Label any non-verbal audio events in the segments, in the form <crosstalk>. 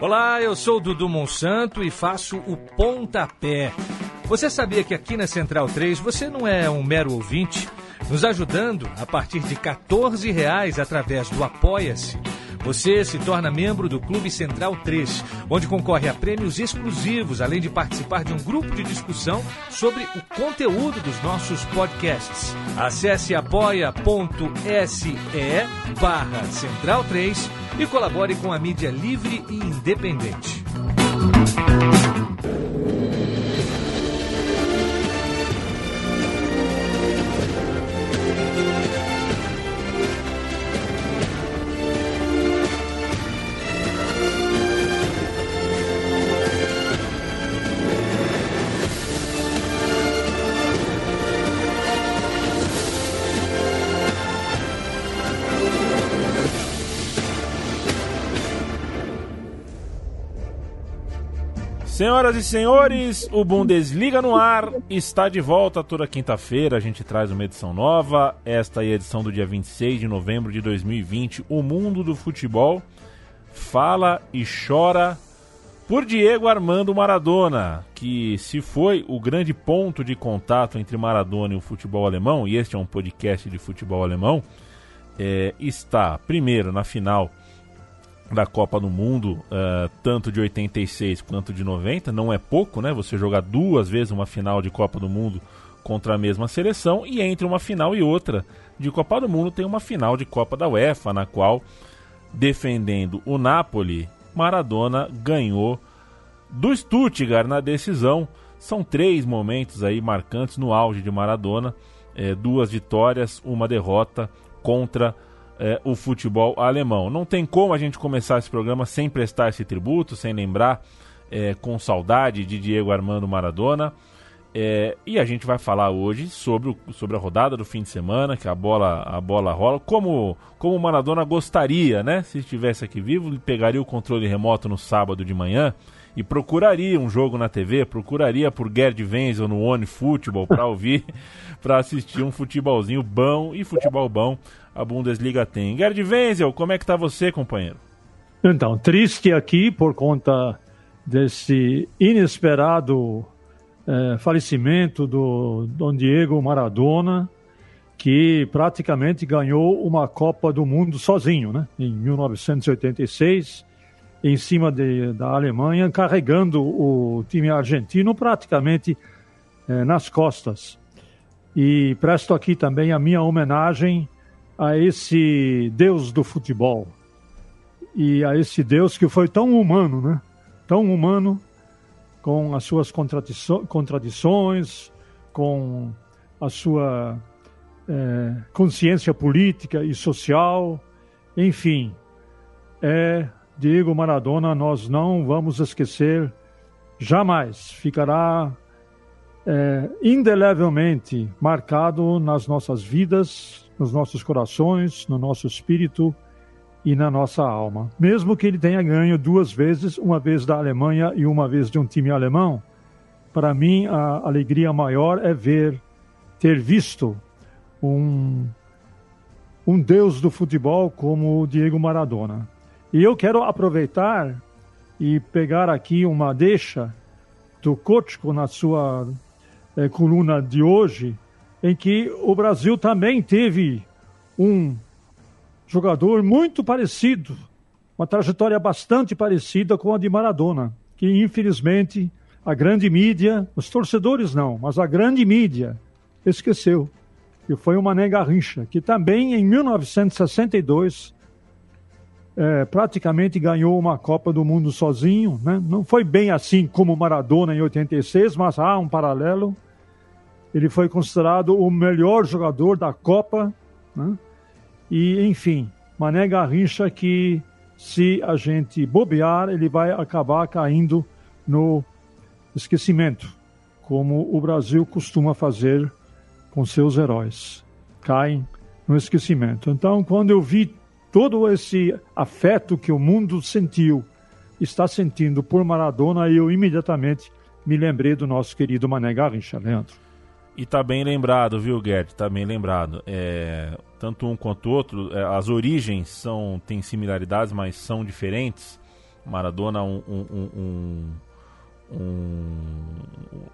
Olá, eu sou Dudu Monsanto e faço o Pontapé. Você sabia que aqui na Central 3 você não é um mero ouvinte? Nos ajudando a partir de 14 reais através do Apoia-se. Você se torna membro do Clube Central 3, onde concorre a prêmios exclusivos, além de participar de um grupo de discussão sobre o conteúdo dos nossos podcasts. Acesse apoia.se barra Central 3 e colabore com a mídia livre e independente. Senhoras e senhores, o Bundesliga no ar está de volta toda quinta-feira. A gente traz uma edição nova. Esta é a edição do dia 26 de novembro de 2020. O mundo do futebol fala e chora por Diego Armando Maradona, que se foi o grande ponto de contato entre Maradona e o futebol alemão, e este é um podcast de futebol alemão, é, está primeiro na final da Copa do Mundo, uh, tanto de 86 quanto de 90, não é pouco, né? Você jogar duas vezes uma final de Copa do Mundo contra a mesma seleção e entre uma final e outra de Copa do Mundo tem uma final de Copa da UEFA, na qual, defendendo o Napoli, Maradona ganhou do Stuttgart na decisão. São três momentos aí marcantes no auge de Maradona, é, duas vitórias, uma derrota contra é, o futebol alemão. Não tem como a gente começar esse programa sem prestar esse tributo, sem lembrar é, com saudade de Diego Armando Maradona. É, e a gente vai falar hoje sobre, o, sobre a rodada do fim de semana, que a bola, a bola rola. Como, como o Maradona gostaria, né? Se estivesse aqui vivo, ele pegaria o controle remoto no sábado de manhã e procuraria um jogo na TV, procuraria por Gerd Wenzel no One Football para ouvir, <laughs> para assistir um futebolzinho bom e futebol bom a Bundesliga tem. Gerd Wenzel, como é que tá você, companheiro? Então, triste aqui por conta desse inesperado é, falecimento do Dom Diego Maradona, que praticamente ganhou uma Copa do Mundo sozinho, né? Em 1986, em cima de, da Alemanha, carregando o time argentino praticamente é, nas costas. E presto aqui também a minha homenagem a esse Deus do futebol e a esse Deus que foi tão humano, né? Tão humano, com as suas contradições, com a sua é, consciência política e social, enfim, é Diego Maradona, nós não vamos esquecer jamais, ficará é, indelevelmente marcado nas nossas vidas, nos nossos corações, no nosso espírito e na nossa alma. Mesmo que ele tenha ganho duas vezes, uma vez da Alemanha e uma vez de um time alemão, para mim a alegria maior é ver, ter visto um, um deus do futebol como o Diego Maradona. E eu quero aproveitar e pegar aqui uma deixa do Kotchko na sua é, coluna de hoje, em que o Brasil também teve um jogador muito parecido, uma trajetória bastante parecida com a de Maradona, que infelizmente a grande mídia, os torcedores não, mas a grande mídia esqueceu. E foi o Mané Garrincha, que também em 1962 é, praticamente ganhou uma Copa do Mundo sozinho. Né? Não foi bem assim como Maradona em 86, mas há um paralelo. Ele foi considerado o melhor jogador da Copa. Né? E, enfim, Mané Garrincha que, se a gente bobear, ele vai acabar caindo no esquecimento, como o Brasil costuma fazer com seus heróis. Caem no esquecimento. Então, quando eu vi todo esse afeto que o mundo sentiu, está sentindo por Maradona, eu imediatamente me lembrei do nosso querido Mané Garrincha, Leandro. E tá bem lembrado, viu, Gerd? Tá bem lembrado. É, tanto um quanto o outro, é, as origens são têm similaridades, mas são diferentes. Maradona, um, um, um, um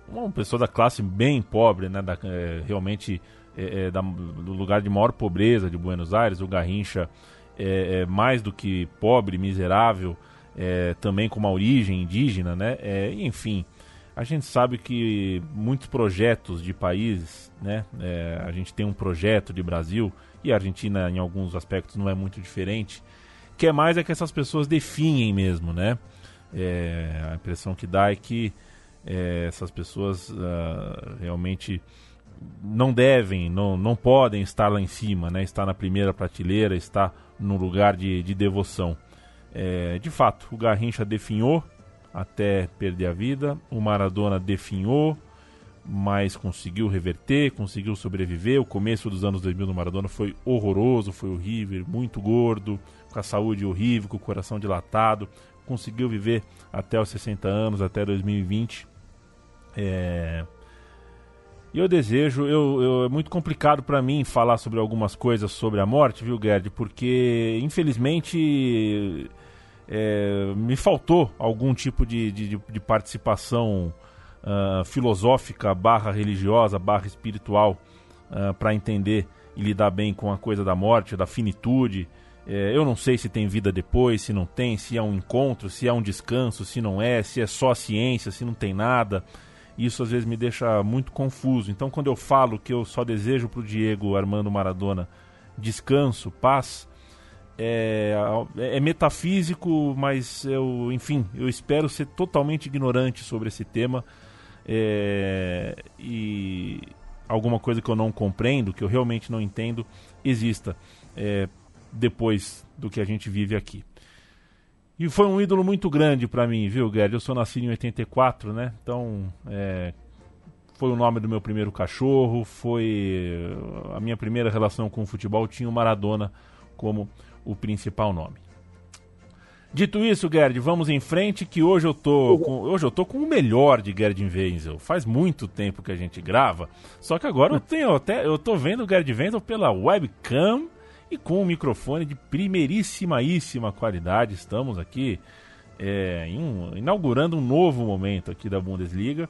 uma pessoa da classe bem pobre, né? Da, é, realmente é, é da, do lugar de maior pobreza de Buenos Aires. O Garrincha é, é mais do que pobre, miserável, também com uma origem indígena, né? enfim a gente sabe que muitos projetos de países, né? É, a gente tem um projeto de Brasil e a Argentina, em alguns aspectos, não é muito diferente. Que é mais é que essas pessoas definem mesmo, né? É, a impressão que dá é que é, essas pessoas uh, realmente não devem, não, não podem estar lá em cima, né? Estar na primeira prateleira, estar no lugar de, de devoção. É, de fato, o Garrincha definhou até perder a vida. O Maradona definhou, mas conseguiu reverter, conseguiu sobreviver. O começo dos anos 2000 do Maradona foi horroroso, foi horrível, muito gordo, com a saúde horrível, com o coração dilatado. Conseguiu viver até os 60 anos, até 2020. É... E eu desejo, eu, eu, é muito complicado para mim falar sobre algumas coisas sobre a morte, viu, Gerd? Porque infelizmente é, me faltou algum tipo de, de, de participação uh, filosófica, barra religiosa, barra espiritual, uh, ah, para entender e lidar bem com a coisa da morte, da finitude. É, eu não sei se tem vida depois, se não tem, se é um encontro, se é um descanso, se não é, se é só ciência, se não tem nada. Isso às vezes me deixa muito confuso. Então, quando eu falo que eu só desejo para o Diego Armando Maradona descanso, paz, é, é, metafísico, mas eu, enfim, eu espero ser totalmente ignorante sobre esse tema é, e alguma coisa que eu não compreendo, que eu realmente não entendo, exista é, depois do que a gente vive aqui. E foi um ídolo muito grande para mim, viu, Gerd? Eu sou nascido em 84, né? Então, é, foi o nome do meu primeiro cachorro, foi a minha primeira relação com o futebol, tinha o Maradona como o principal nome. Dito isso, Gerd, vamos em frente que hoje eu tô com, hoje eu tô com o melhor de Gerd Wenzel. Faz muito tempo que a gente grava, só que agora eu tenho até eu tô vendo o Gerd Wenzel pela webcam e com um microfone de primeiríssima qualidade. Estamos aqui é, um, inaugurando um novo momento aqui da Bundesliga.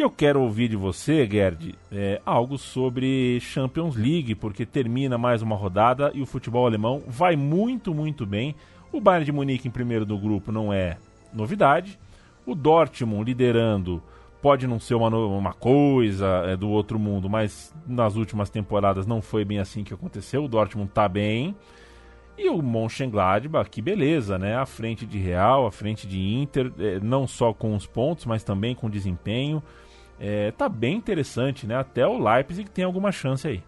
E eu quero ouvir de você, Gerd, é, algo sobre Champions League, porque termina mais uma rodada e o futebol alemão vai muito, muito bem. O Bayern de Munique em primeiro do grupo não é novidade. O Dortmund liderando pode não ser uma, uma coisa é, do outro mundo, mas nas últimas temporadas não foi bem assim que aconteceu. O Dortmund está bem. E o Mönchengladbach, que beleza, né? À frente de Real, à frente de Inter, é, não só com os pontos, mas também com desempenho. É, tá bem interessante, né? Até o Leipzig tem alguma chance aí.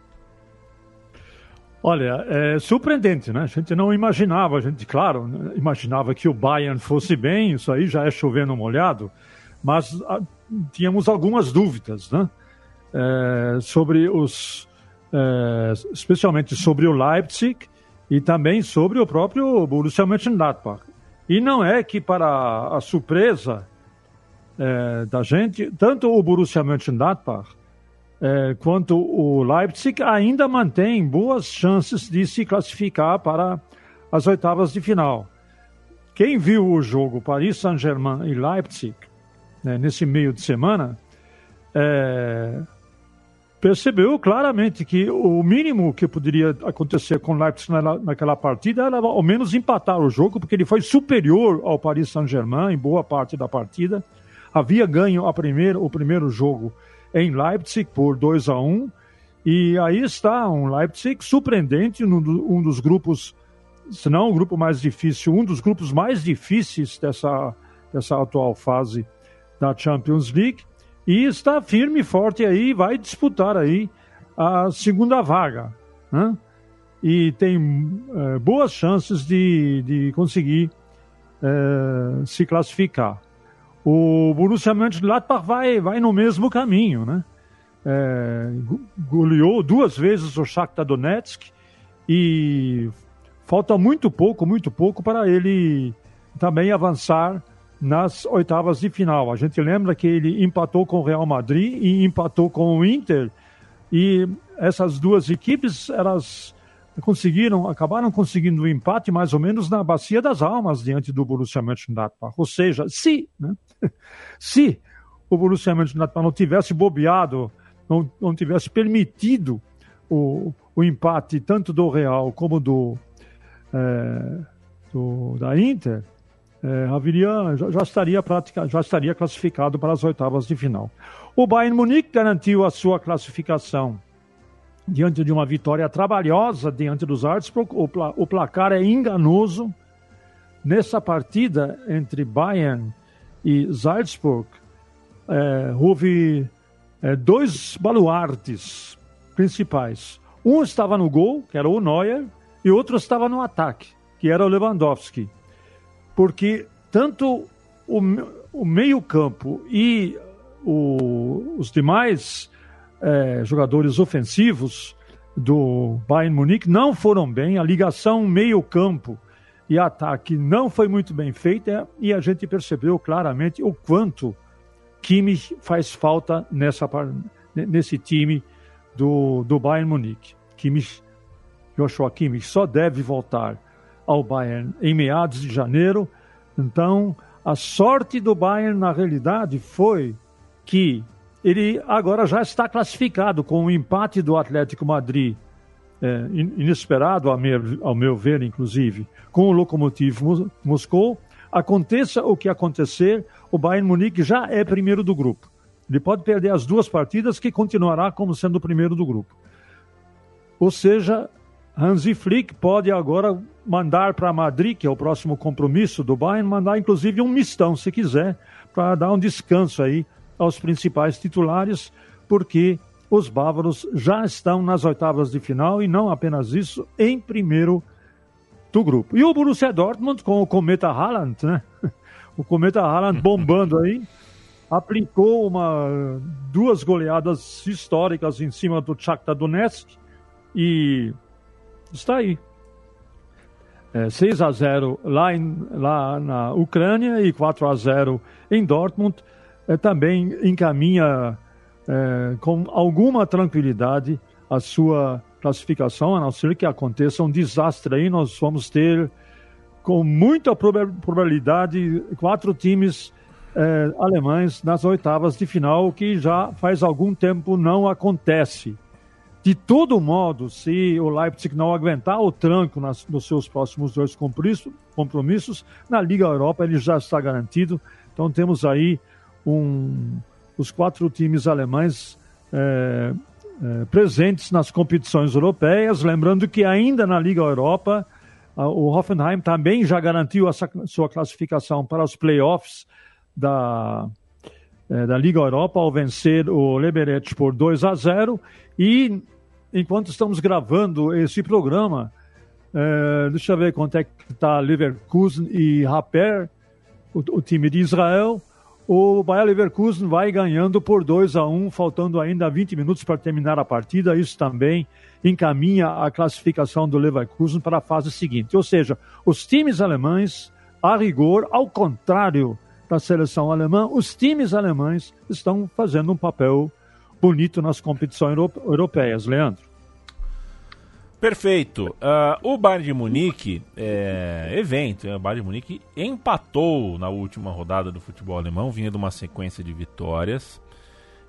Olha, é surpreendente, né? A gente não imaginava, a gente, claro, imaginava que o Bayern fosse bem, isso aí já é chovendo molhado, mas a, ah, tínhamos algumas dúvidas, né? É, sobre os. É, especialmente sobre o Leipzig e também sobre o próprio Borussia Mönchengladbach. E não é que, para a surpresa é, da gente, tanto o Borussia Mönchengladbach é, quanto o Leipzig ainda mantém boas chances de se classificar para as oitavas de final. Quem viu o jogo Paris Saint-Germain e Leipzig né, nesse meio de semana é, percebeu claramente que o mínimo que poderia acontecer com o Leipzig naquela partida era ao menos empatar o jogo, porque ele foi superior ao Paris Saint-Germain em boa parte da partida. Havia ganho a primeiro, o primeiro jogo em Leipzig por 2 a 1 e aí está um Leipzig surpreendente, um dos grupos, se não o grupo mais difícil, um dos grupos mais difíceis dessa, dessa atual fase da Champions League e está firme e forte aí, vai disputar aí a segunda vaga, né? E tem é, boas chances de, de conseguir é, se classificar. O Borussia Mönchengladbach vai, vai no mesmo caminho, né? É, goleou duas vezes o Shakhtar Donetsk e falta muito pouco, muito pouco para ele também avançar nas oitavas de final. A gente lembra que ele empatou com o Real Madrid e empatou com o Inter. E essas duas equipes, elas conseguiram, acabaram conseguindo um empate mais ou menos na bacia das almas diante do Borussia Mönchengladbach. Ou seja, se, né, <laughs> se o Borussia Mönchengladbach não tivesse bobeado, não, não tivesse permitido o, o empate tanto do Real como do, é, do da Inter, é, haveria, já, já, estaria prática, já estaria classificado para as oitavas de final. O Bayern Munique garantiu a sua classificação diante de uma vitória trabalhosa diante dos Salzburg. O, pla, o placar é enganoso. Nessa partida entre Bayern e Salzburg, é, houve é, dois baluartes principais. Um estava no gol, que era o Neuer, e outro estava no ataque, que era o Lewandowski. Porque tanto o, o meio-campo e o, os demais é, jogadores ofensivos do Bayern Munique não foram bem, a ligação meio-campo e ataque não foi muito bem feita e a gente percebeu claramente o quanto Kimmich faz falta nessa, nesse time do, do Bayern Munique. Kimmich, Joshua Kimmich só deve voltar ao Bayern em meados de janeiro. Então, a sorte do Bayern, na realidade, foi que ele agora já está classificado com o empate do Atlético Madrid, é, inesperado, ao meu, ao meu ver, inclusive, com o Lokomotiv Moscou. Aconteça o que acontecer, o Bayern Munique já é primeiro do grupo. Ele pode perder as duas partidas, que continuará como sendo o primeiro do grupo. Ou seja, Hansi Flick pode agora mandar para Madrid, que é o próximo compromisso do Bayern, mandar inclusive um mistão, se quiser, para dar um descanso aí aos principais titulares, porque os bávaros já estão nas oitavas de final e não apenas isso, em primeiro do grupo. E o Borussia Dortmund com o Cometa Haaland, né? <laughs> O Cometa Haaland <laughs> bombando aí, aplicou uma, duas goleadas históricas em cima do Shakhtar Donetsk e está aí. É, 6 a 0 lá, em, lá na Ucrânia e 4 a 0 em Dortmund é, também encaminha é, com alguma tranquilidade a sua classificação, a não ser que aconteça um desastre aí, nós vamos ter com muita probabilidade quatro times é, alemães nas oitavas de final, que já faz algum tempo não acontece. De todo modo, se o Leipzig não aguentar o tranco nas, nos seus próximos dois compromissos, na Liga Europa ele já está garantido. Então temos aí um, os quatro times alemães é, é, presentes nas competições europeias. Lembrando que ainda na Liga Europa, a, o Hoffenheim também já garantiu sua classificação para os playoffs da, é, da Liga Europa ao vencer o Liberec por 2 a 0. E enquanto estamos gravando esse programa, é, deixa eu ver quanto é que está Leverkusen e Rapper, o, o time de Israel o Bayer Leverkusen vai ganhando por 2 a 1 faltando ainda 20 minutos para terminar a partida. Isso também encaminha a classificação do Leverkusen para a fase seguinte. Ou seja, os times alemães, a rigor, ao contrário da seleção alemã, os times alemães estão fazendo um papel bonito nas competições europeias. Leandro. Perfeito. Uh, o Bayern de Munique, é, evento, o Bayern de Munique empatou na última rodada do futebol alemão, vinha de uma sequência de vitórias.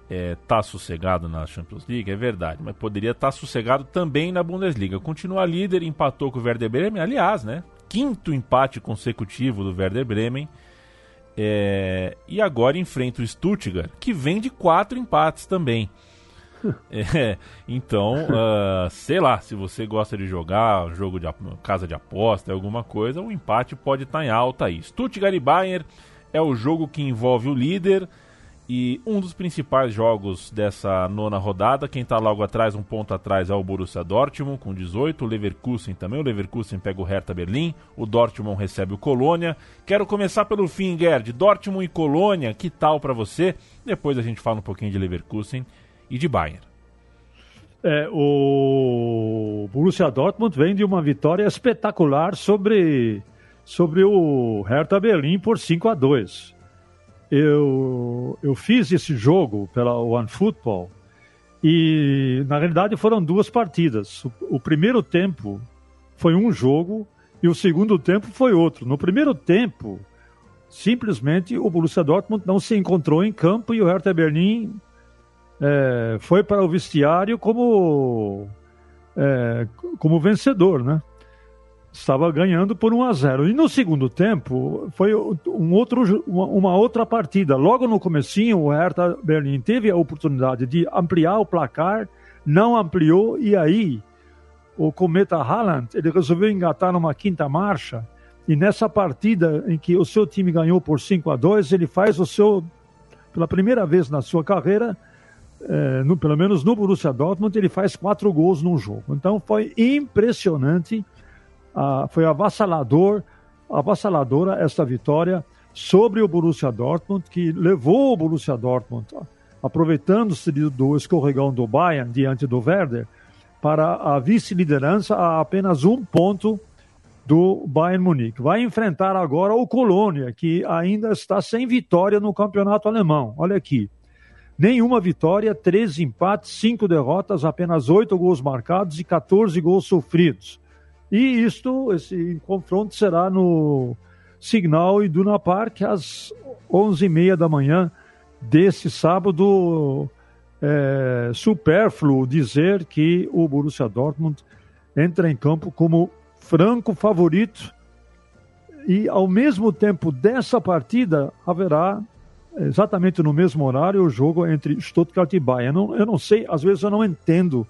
É, tá sossegado na Champions League, é verdade, mas poderia estar tá sossegado também na Bundesliga. Continua líder, empatou com o Werder Bremen, aliás, né? Quinto empate consecutivo do Werder Bremen. É, e agora enfrenta o Stuttgart, que vem de quatro empates também. <laughs> É, então, uh, sei lá, se você gosta de jogar jogo de casa de aposta, alguma coisa, o empate pode estar tá em alta aí. Stuttgart e Bayern é o jogo que envolve o líder e um dos principais jogos dessa nona rodada. Quem está logo atrás, um ponto atrás, é o Borussia Dortmund com 18, o Leverkusen também. O Leverkusen pega o Hertha Berlim, o Dortmund recebe o Colônia. Quero começar pelo fim, Gerd. Dortmund e Colônia, que tal para você? Depois a gente fala um pouquinho de Leverkusen e de Bayern. É, o Borussia Dortmund vem de uma vitória espetacular sobre, sobre o Hertha Berlim por 5 a 2. Eu, eu fiz esse jogo pela One Football e, na realidade, foram duas partidas. O, o primeiro tempo foi um jogo e o segundo tempo foi outro. No primeiro tempo, simplesmente o Borussia Dortmund não se encontrou em campo e o Hertha Berlim é, foi para o vestiário como, é, como vencedor, né? Estava ganhando por 1 a 0. E no segundo tempo foi um outro, uma, uma outra partida. Logo no comecinho, o Hertha Berlim teve a oportunidade de ampliar o placar, não ampliou e aí o cometa Haaland ele resolveu engatar numa quinta marcha e nessa partida em que o seu time ganhou por 5 a 2 ele faz o seu pela primeira vez na sua carreira é, no, pelo menos no Borussia Dortmund, ele faz quatro gols num jogo. Então foi impressionante, ah, foi avassalador, avassaladora esta vitória sobre o Borussia Dortmund, que levou o Borussia Dortmund, aproveitando-se do escorregão do Bayern diante do Werder, para a vice-liderança a apenas um ponto do Bayern Munique. Vai enfrentar agora o Colônia, que ainda está sem vitória no campeonato alemão. Olha aqui. Nenhuma vitória, 13 empates, 5 derrotas, apenas 8 gols marcados e 14 gols sofridos. E isto, esse confronto será no Signal Iduna Park às 11h30 da manhã desse sábado. É, supérfluo dizer que o Borussia Dortmund entra em campo como franco favorito e ao mesmo tempo dessa partida haverá exatamente no mesmo horário o jogo entre Stuttgart e Bayern. Eu não, eu não sei, às vezes eu não entendo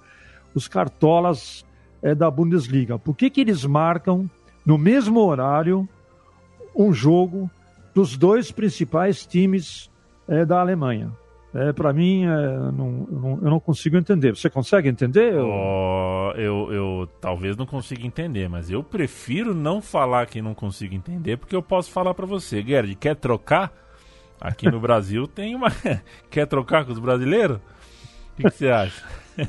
os cartolas é, da Bundesliga. Por que, que eles marcam no mesmo horário um jogo dos dois principais times é, da Alemanha? É, para mim, é, não, não, eu não consigo entender. Você consegue entender? Oh, eu, eu talvez não consiga entender, mas eu prefiro não falar que não consigo entender, porque eu posso falar para você, Gerd, quer trocar? Aqui no Brasil tem uma. <laughs> Quer trocar com os brasileiros? O que, que você acha? <laughs>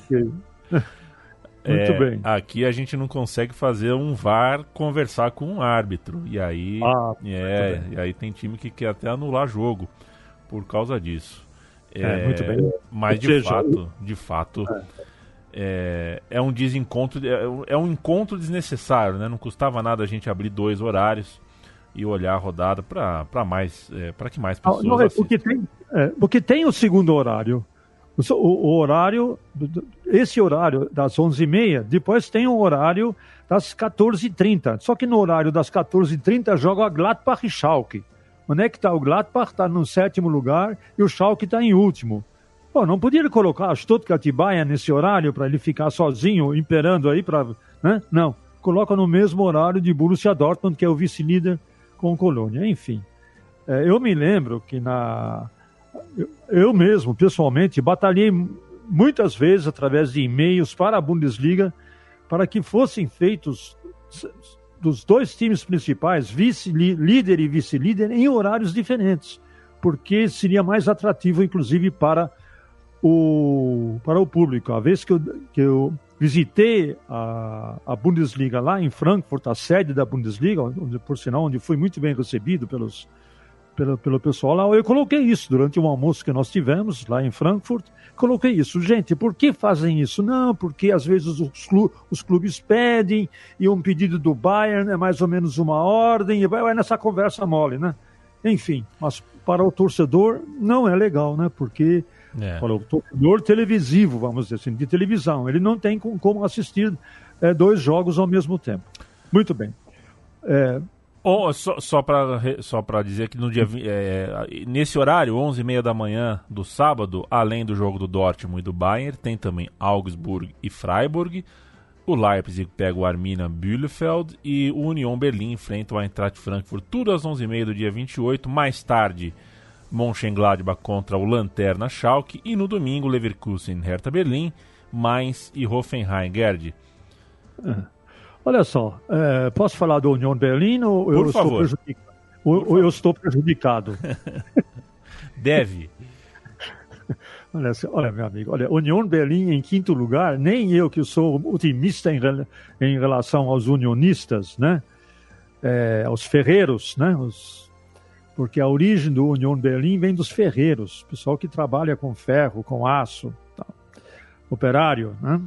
Muito é, bem. Aqui a gente não consegue fazer um VAR conversar com um árbitro. E aí, ah, é, e aí tem time que quer até anular jogo por causa disso. É, é muito bem. Mas de fato, de fato, é, é um desencontro, é, é um encontro desnecessário, né? Não custava nada a gente abrir dois horários e olhar a rodada para mais é, para que mais pessoas não, é, porque tem é, porque tem o segundo horário. O, o, horário esse horário das 11h30 depois tem o horário das 14h30 só que no horário das 14h30 joga Gladbach e Schalke. Onde é que está o Gladbach está no sétimo lugar e o Schalke está em último. Pô, não podia colocar a Stuttgart e Bayern nesse horário para ele ficar sozinho imperando aí para né? não. Coloca no mesmo horário de Borussia Dortmund que é o vice-líder com Colônia. Enfim, é, eu me lembro que na. Eu, eu mesmo, pessoalmente, batalhei muitas vezes através de e-mails para a Bundesliga para que fossem feitos dos dois times principais, vice-líder e vice-líder, em horários diferentes, porque seria mais atrativo, inclusive, para o, para o público. A vez que eu, que eu visitei a, a Bundesliga lá em Frankfurt, a sede da Bundesliga, onde, por sinal, onde fui muito bem recebido pelos, pelo, pelo pessoal lá. Eu coloquei isso durante um almoço que nós tivemos lá em Frankfurt. Coloquei isso. Gente, por que fazem isso? Não, porque às vezes os, os clubes pedem e um pedido do Bayern é mais ou menos uma ordem e vai, vai nessa conversa mole, né? Enfim, mas para o torcedor não é legal, né? Porque é. O torcedor televisivo, vamos dizer assim, de televisão. Ele não tem como assistir é, dois jogos ao mesmo tempo. Muito bem. É... Oh, só só para só dizer que no dia é, nesse horário, 11h30 da manhã do sábado, além do jogo do Dortmund e do Bayern, tem também Augsburg e Freiburg. O Leipzig pega o Arminia Bielefeld e o Union Berlim enfrenta o Eintracht Frankfurt, tudo às 11h30 do dia 28. Mais tarde, Mönchengladbach contra o Lanterna Schalke e no domingo Leverkusen, Hertha Berlim, Mainz e Hoffenheim. Gerd. É. Olha só, é, posso falar do Union Berlim ou Por eu favor. estou prejudicado? Ou, ou eu estou prejudicado? <laughs> <laughs> Deve. Olha, olha, meu amigo, olha, Union Berlim em quinto lugar, nem eu que sou otimista em, em relação aos unionistas, né? é, os ferreiros, né? Os, porque a origem do Union Berlim vem dos ferreiros, pessoal que trabalha com ferro, com aço, operário, né?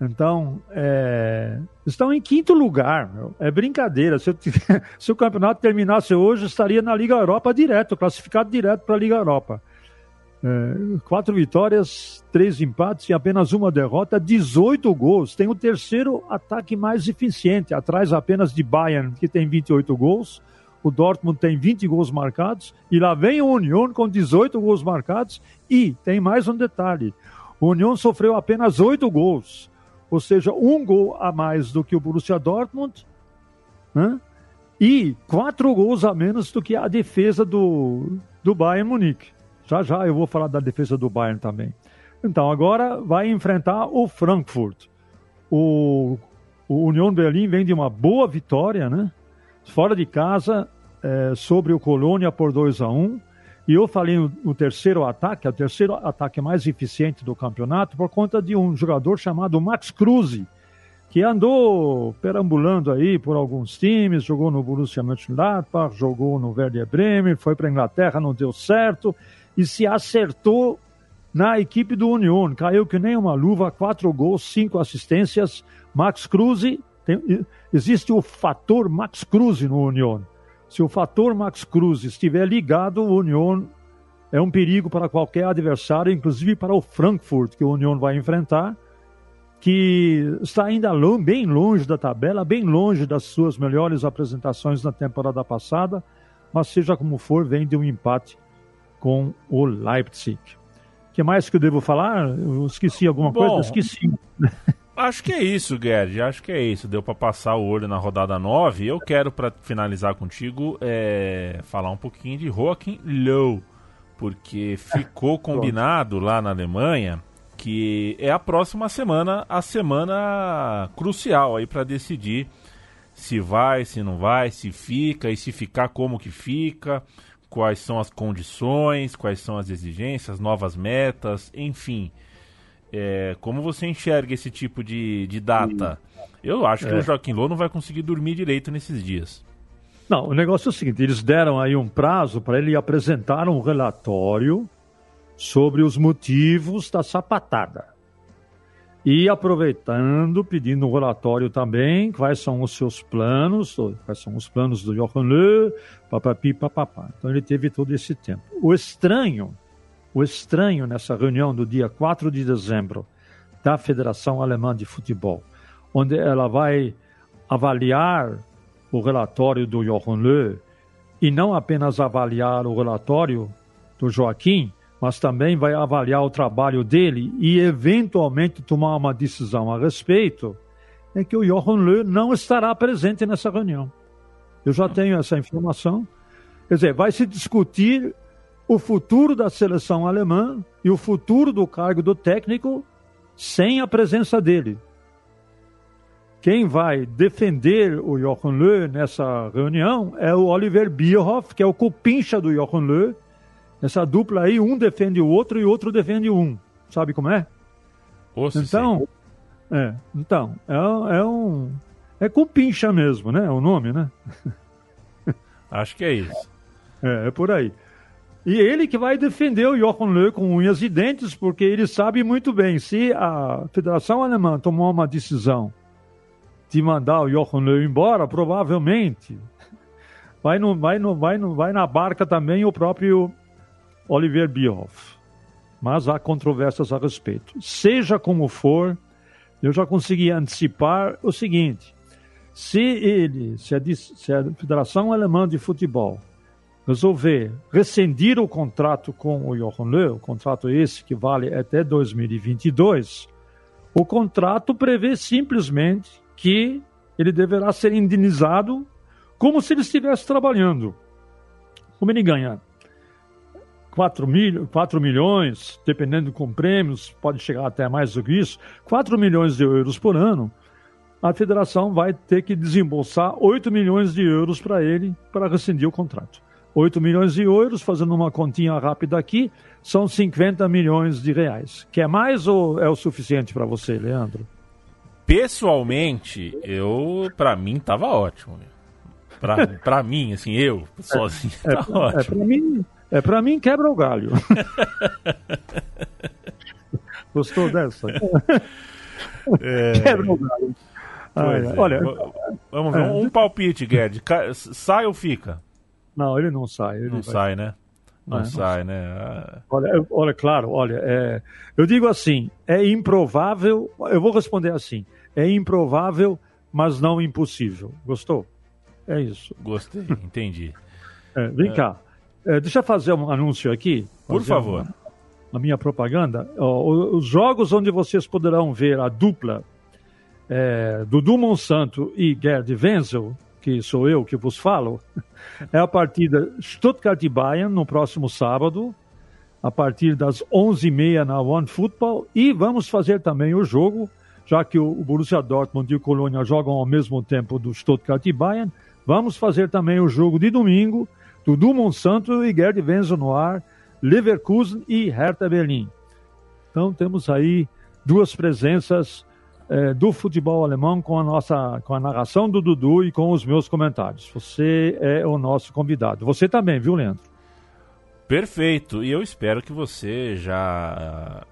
Então, é, estão em quinto lugar. Meu. É brincadeira. Se, eu, <laughs> se, o campeonato terminasse hoje, estaria na Liga Europa direto, classificado direto para a Liga Europa. É, quatro vitórias, três empates e apenas uma derrota, 18 gols. Tem o terceiro ataque mais eficiente, atrás apenas de Bayern, que tem 28 gols. O Dortmund tem 20 gols marcados. E lá vem o Union com 18 gols marcados. E tem mais um detalhe: o Union sofreu apenas 8 gols ou seja, um gol a mais do que o Borussia Dortmund, né? e quatro gols a menos do que a defesa do, do Bayern Munique. Já já eu vou falar da defesa do Bayern também. Então, agora vai enfrentar o Frankfurt. O, o Union Berlim vem de uma boa vitória, né? Fora de casa, é, sobre o Colônia por 2 a 1 um. E eu falei o terceiro ataque, é o terceiro ataque mais eficiente do campeonato, por conta de um jogador chamado Max Kruse, que andou perambulando aí por alguns times, jogou no Borussia Mönchengladbach, jogou no Werder Bremen, foi para a Inglaterra, não deu certo, e se acertou na equipe do Union. Caiu que nem uma luva, quatro gols, cinco assistências. Max tem, existe o fator Max Kruse no Union se o fator Max Cruz estiver ligado, o Union é um perigo para qualquer adversário, inclusive para o Frankfurt, que o Union vai enfrentar, que está ainda bem longe da tabela, bem longe das suas melhores apresentações na temporada passada, mas seja como for, vem de um empate com o Leipzig. O que mais que eu devo falar? Eu esqueci alguma Bom, coisa? Esqueci. Acho que é isso, Gerd. Acho que é isso. Deu para passar o olho na rodada 9. Eu quero, para finalizar contigo, é... falar um pouquinho de Joachim Low. Porque ficou <laughs> combinado lá na Alemanha que é a próxima semana, a semana crucial aí para decidir se vai, se não vai, se fica e se ficar, como que fica, quais são as condições, quais são as exigências, novas metas, enfim. É, como você enxerga esse tipo de, de data? Eu acho que é. o Joaquim Lô não vai conseguir dormir direito nesses dias. Não, o negócio é o seguinte: eles deram aí um prazo para ele apresentar um relatório sobre os motivos da sapatada. E aproveitando, pedindo um relatório também, quais são os seus planos, quais são os planos do Johan Lö, papapi, papapá. Então ele teve todo esse tempo. O estranho o estranho nessa reunião do dia 4 de dezembro da Federação Alemã de Futebol, onde ela vai avaliar o relatório do Jochen Löw e não apenas avaliar o relatório do Joaquim, mas também vai avaliar o trabalho dele e eventualmente tomar uma decisão a respeito, é que o Jochen Löw não estará presente nessa reunião. Eu já tenho essa informação. Quer dizer, vai se discutir o futuro da seleção alemã e o futuro do cargo do técnico sem a presença dele. Quem vai defender o Jochen Löw nessa reunião é o Oliver Bierhoff, que é o cupincha do Jochen Löw. Essa dupla aí, um defende o outro e o outro defende um. Sabe como é? Ouça então, é, então é, é um é cupincha mesmo, né? É o nome, né? Acho que é isso. É, é por aí. E ele que vai defender o Jochen Löw com unhas e dentes, porque ele sabe muito bem, se a Federação Alemã tomar uma decisão de mandar o Jochen Löw embora, provavelmente vai, no, vai, no, vai, no, vai na barca também o próprio Oliver Bierhoff. Mas há controvérsias a respeito. Seja como for, eu já consegui antecipar o seguinte: se ele, se a, se a Federação Alemã de Futebol resolver rescindir o contrato com o Jochen Löw, o contrato esse que vale até 2022, o contrato prevê simplesmente que ele deverá ser indenizado como se ele estivesse trabalhando. Como ele ganha 4, mil, 4 milhões, dependendo com prêmios, pode chegar até mais do que isso, 4 milhões de euros por ano, a federação vai ter que desembolsar 8 milhões de euros para ele para rescindir o contrato. 8 milhões de euros, fazendo uma continha rápida aqui, são 50 milhões de reais. Quer mais ou é o suficiente para você, Leandro? Pessoalmente, eu para mim tava ótimo. pra, pra mim, assim, eu, sozinho, é, tá é, ótimo. É pra, mim, é mim quebra o galho. <laughs> Gostou dessa? É... Quebra o galho. Olha, é. olha, vamos ver, é. um palpite, Guedes. Sai ou fica? Não, ele não sai. Ele não vai... sai, né? Não, é, sai, não né? Olha, olha, claro, olha, é, eu digo assim, é improvável, eu vou responder assim, é improvável, mas não impossível. Gostou? É isso. Gostei, <laughs> entendi. É, vem é. cá, é, deixa eu fazer um anúncio aqui. Por favor. Uma, a minha propaganda. os jogos onde vocês poderão ver a dupla é, Dudu Monsanto e Gerd Wenzel, que sou eu que vos falo, <laughs> é a partida Stuttgart e Bayern no próximo sábado, a partir das 11h30 na One Football. E vamos fazer também o jogo, já que o Borussia Dortmund e o Colônia jogam ao mesmo tempo do Stuttgart e Bayern, vamos fazer também o jogo de domingo, Dudu Monsanto e Gerd Wenzel no ar, Leverkusen e Hertha Berlim. Então temos aí duas presenças é, do futebol alemão com a nossa com a narração do Dudu e com os meus comentários. Você é o nosso convidado. Você também, viu, Leandro? Perfeito. E eu espero que você já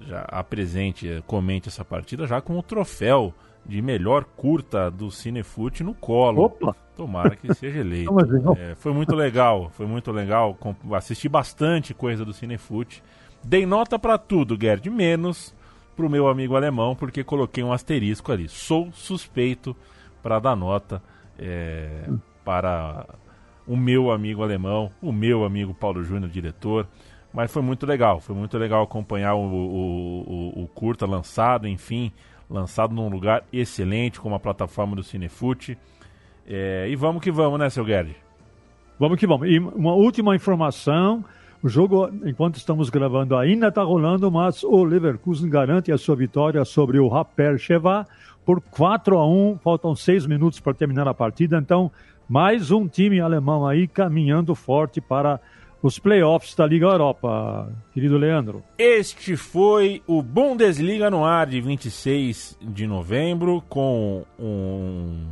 já apresente, comente essa partida já com o troféu de melhor curta do Cinefute no colo. Opa! Tomara que seja <laughs> eleito. é, foi muito legal, foi muito legal. Assisti bastante coisa do Cinefute. Dei nota para tudo, Gerd, menos pro meu amigo alemão, porque coloquei um asterisco ali. Sou suspeito para dar nota é, para o meu amigo alemão, o meu amigo Paulo Júnior, diretor. Mas foi muito legal, foi muito legal acompanhar o, o, o, o curta lançado, enfim, lançado num lugar excelente, como a plataforma do Cinefute. É, e vamos que vamos, né, seu Gerd? Vamos que vamos. E uma última informação o jogo, enquanto estamos gravando, ainda está rolando, mas o Leverkusen garante a sua vitória sobre o Rapper Sheva por 4 a 1. Faltam seis minutos para terminar a partida, então mais um time alemão aí caminhando forte para os playoffs da Liga Europa, querido Leandro. Este foi o Bundesliga no ar de 26 de novembro, com um,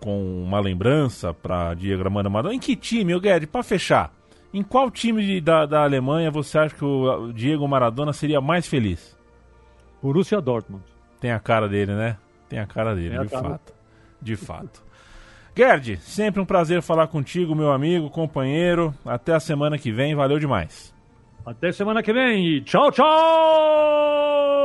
com uma lembrança para Diego Armando Maradona. Em que time, Guedes, para fechar? Em qual time de, da, da Alemanha você acha que o Diego Maradona seria mais feliz? Borussia Dortmund. Tem a cara dele, né? Tem a cara dele, de cara. fato. De fato. Gerd, sempre um prazer falar contigo, meu amigo, companheiro. Até a semana que vem, valeu demais. Até semana que vem e tchau, tchau!